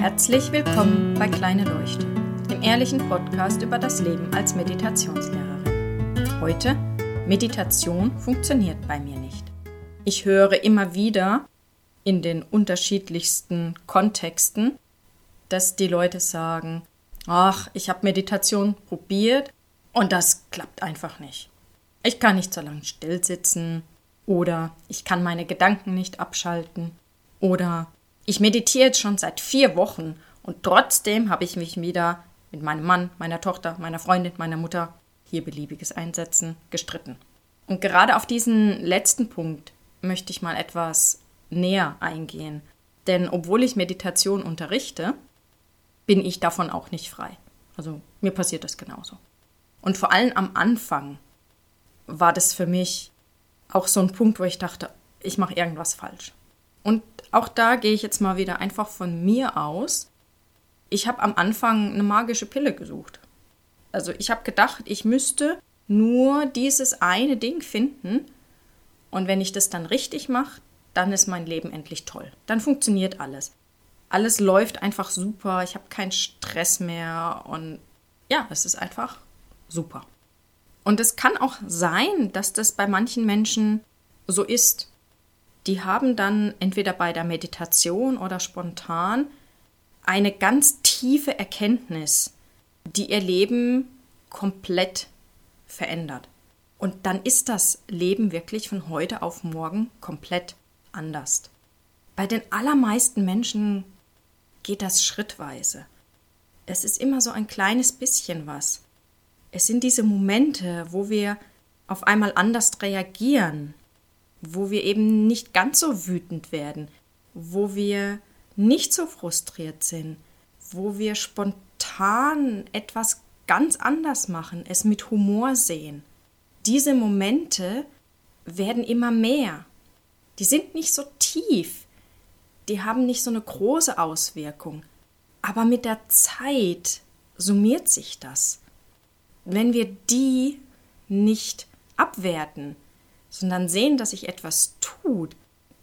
Herzlich willkommen bei Kleine Leuchte, dem ehrlichen Podcast über das Leben als Meditationslehrerin. Heute Meditation funktioniert bei mir nicht. Ich höre immer wieder in den unterschiedlichsten Kontexten, dass die Leute sagen, ach, ich habe Meditation probiert und das klappt einfach nicht. Ich kann nicht so lange still sitzen oder ich kann meine Gedanken nicht abschalten oder ich meditiere jetzt schon seit vier Wochen und trotzdem habe ich mich wieder mit meinem Mann, meiner Tochter, meiner Freundin, meiner Mutter, hier beliebiges Einsetzen, gestritten. Und gerade auf diesen letzten Punkt möchte ich mal etwas näher eingehen. Denn obwohl ich Meditation unterrichte, bin ich davon auch nicht frei. Also mir passiert das genauso. Und vor allem am Anfang war das für mich auch so ein Punkt, wo ich dachte, ich mache irgendwas falsch. Und auch da gehe ich jetzt mal wieder einfach von mir aus. Ich habe am Anfang eine magische Pille gesucht. Also ich habe gedacht, ich müsste nur dieses eine Ding finden und wenn ich das dann richtig mache, dann ist mein Leben endlich toll. Dann funktioniert alles. Alles läuft einfach super, ich habe keinen Stress mehr und ja, es ist einfach super. Und es kann auch sein, dass das bei manchen Menschen so ist die haben dann entweder bei der Meditation oder spontan eine ganz tiefe Erkenntnis, die ihr Leben komplett verändert. Und dann ist das Leben wirklich von heute auf morgen komplett anders. Bei den allermeisten Menschen geht das schrittweise. Es ist immer so ein kleines bisschen was. Es sind diese Momente, wo wir auf einmal anders reagieren, wo wir eben nicht ganz so wütend werden, wo wir nicht so frustriert sind, wo wir spontan etwas ganz anders machen, es mit Humor sehen. Diese Momente werden immer mehr. Die sind nicht so tief, die haben nicht so eine große Auswirkung, aber mit der Zeit summiert sich das. Wenn wir die nicht abwerten, sondern sehen, dass sich etwas tut,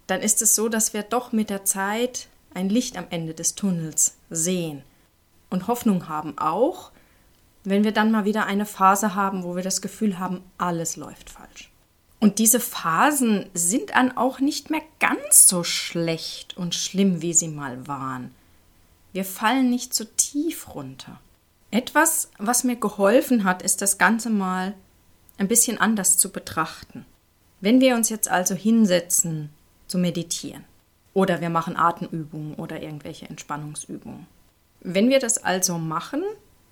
dann ist es so, dass wir doch mit der Zeit ein Licht am Ende des Tunnels sehen und Hoffnung haben auch, wenn wir dann mal wieder eine Phase haben, wo wir das Gefühl haben, alles läuft falsch. Und diese Phasen sind dann auch nicht mehr ganz so schlecht und schlimm, wie sie mal waren. Wir fallen nicht so tief runter. Etwas, was mir geholfen hat, ist das Ganze mal ein bisschen anders zu betrachten. Wenn wir uns jetzt also hinsetzen zu meditieren oder wir machen Atemübungen oder irgendwelche Entspannungsübungen. Wenn wir das also machen,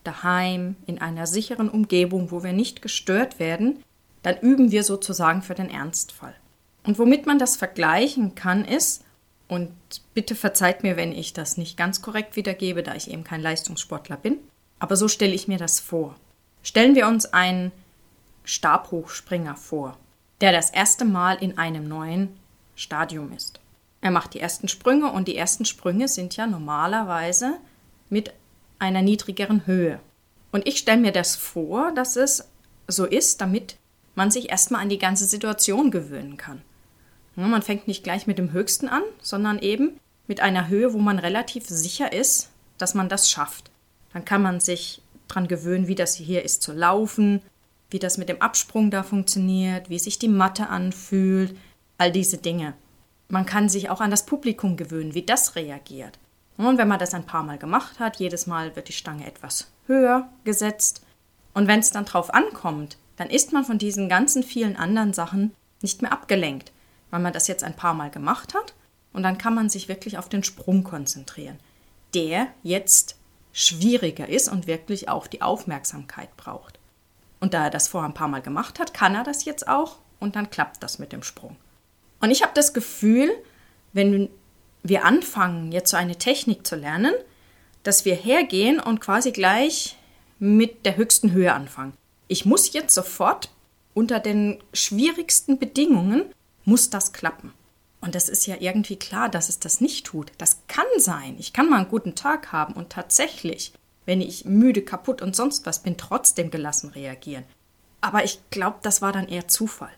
daheim, in einer sicheren Umgebung, wo wir nicht gestört werden, dann üben wir sozusagen für den Ernstfall. Und womit man das vergleichen kann, ist, und bitte verzeiht mir, wenn ich das nicht ganz korrekt wiedergebe, da ich eben kein Leistungssportler bin, aber so stelle ich mir das vor. Stellen wir uns einen Stabhochspringer vor der das erste Mal in einem neuen Stadium ist. Er macht die ersten Sprünge und die ersten Sprünge sind ja normalerweise mit einer niedrigeren Höhe. Und ich stelle mir das vor, dass es so ist, damit man sich erstmal an die ganze Situation gewöhnen kann. Man fängt nicht gleich mit dem Höchsten an, sondern eben mit einer Höhe, wo man relativ sicher ist, dass man das schafft. Dann kann man sich daran gewöhnen, wie das hier ist zu laufen, wie das mit dem Absprung da funktioniert, wie sich die Matte anfühlt, all diese Dinge. Man kann sich auch an das Publikum gewöhnen, wie das reagiert. Und wenn man das ein paar Mal gemacht hat, jedes Mal wird die Stange etwas höher gesetzt. Und wenn es dann drauf ankommt, dann ist man von diesen ganzen vielen anderen Sachen nicht mehr abgelenkt, weil man das jetzt ein paar Mal gemacht hat. Und dann kann man sich wirklich auf den Sprung konzentrieren, der jetzt schwieriger ist und wirklich auch die Aufmerksamkeit braucht. Und da er das vorher ein paar Mal gemacht hat, kann er das jetzt auch und dann klappt das mit dem Sprung. Und ich habe das Gefühl, wenn wir anfangen, jetzt so eine Technik zu lernen, dass wir hergehen und quasi gleich mit der höchsten Höhe anfangen. Ich muss jetzt sofort unter den schwierigsten Bedingungen muss das klappen. Und das ist ja irgendwie klar, dass es das nicht tut. Das kann sein. Ich kann mal einen guten Tag haben und tatsächlich wenn ich müde, kaputt und sonst was bin, trotzdem gelassen reagieren. Aber ich glaube, das war dann eher Zufall.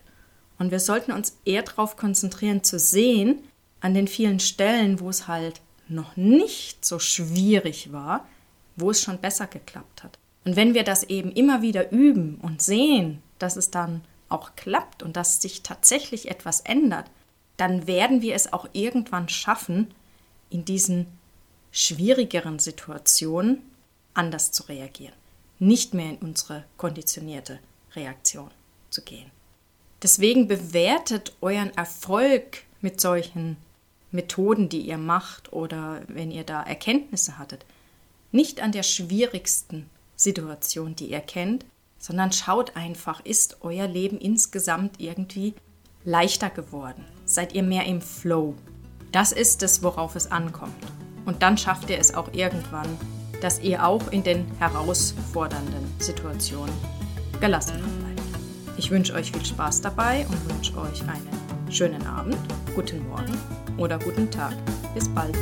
Und wir sollten uns eher darauf konzentrieren, zu sehen, an den vielen Stellen, wo es halt noch nicht so schwierig war, wo es schon besser geklappt hat. Und wenn wir das eben immer wieder üben und sehen, dass es dann auch klappt und dass sich tatsächlich etwas ändert, dann werden wir es auch irgendwann schaffen, in diesen schwierigeren Situationen anders zu reagieren, nicht mehr in unsere konditionierte Reaktion zu gehen. Deswegen bewertet euren Erfolg mit solchen Methoden, die ihr macht oder wenn ihr da Erkenntnisse hattet, nicht an der schwierigsten Situation, die ihr kennt, sondern schaut einfach, ist euer Leben insgesamt irgendwie leichter geworden? Seid ihr mehr im Flow? Das ist es, worauf es ankommt. Und dann schafft ihr es auch irgendwann, dass ihr auch in den herausfordernden Situationen gelassen bleibt. Ich wünsche euch viel Spaß dabei und wünsche euch einen schönen Abend, guten Morgen oder guten Tag. Bis bald.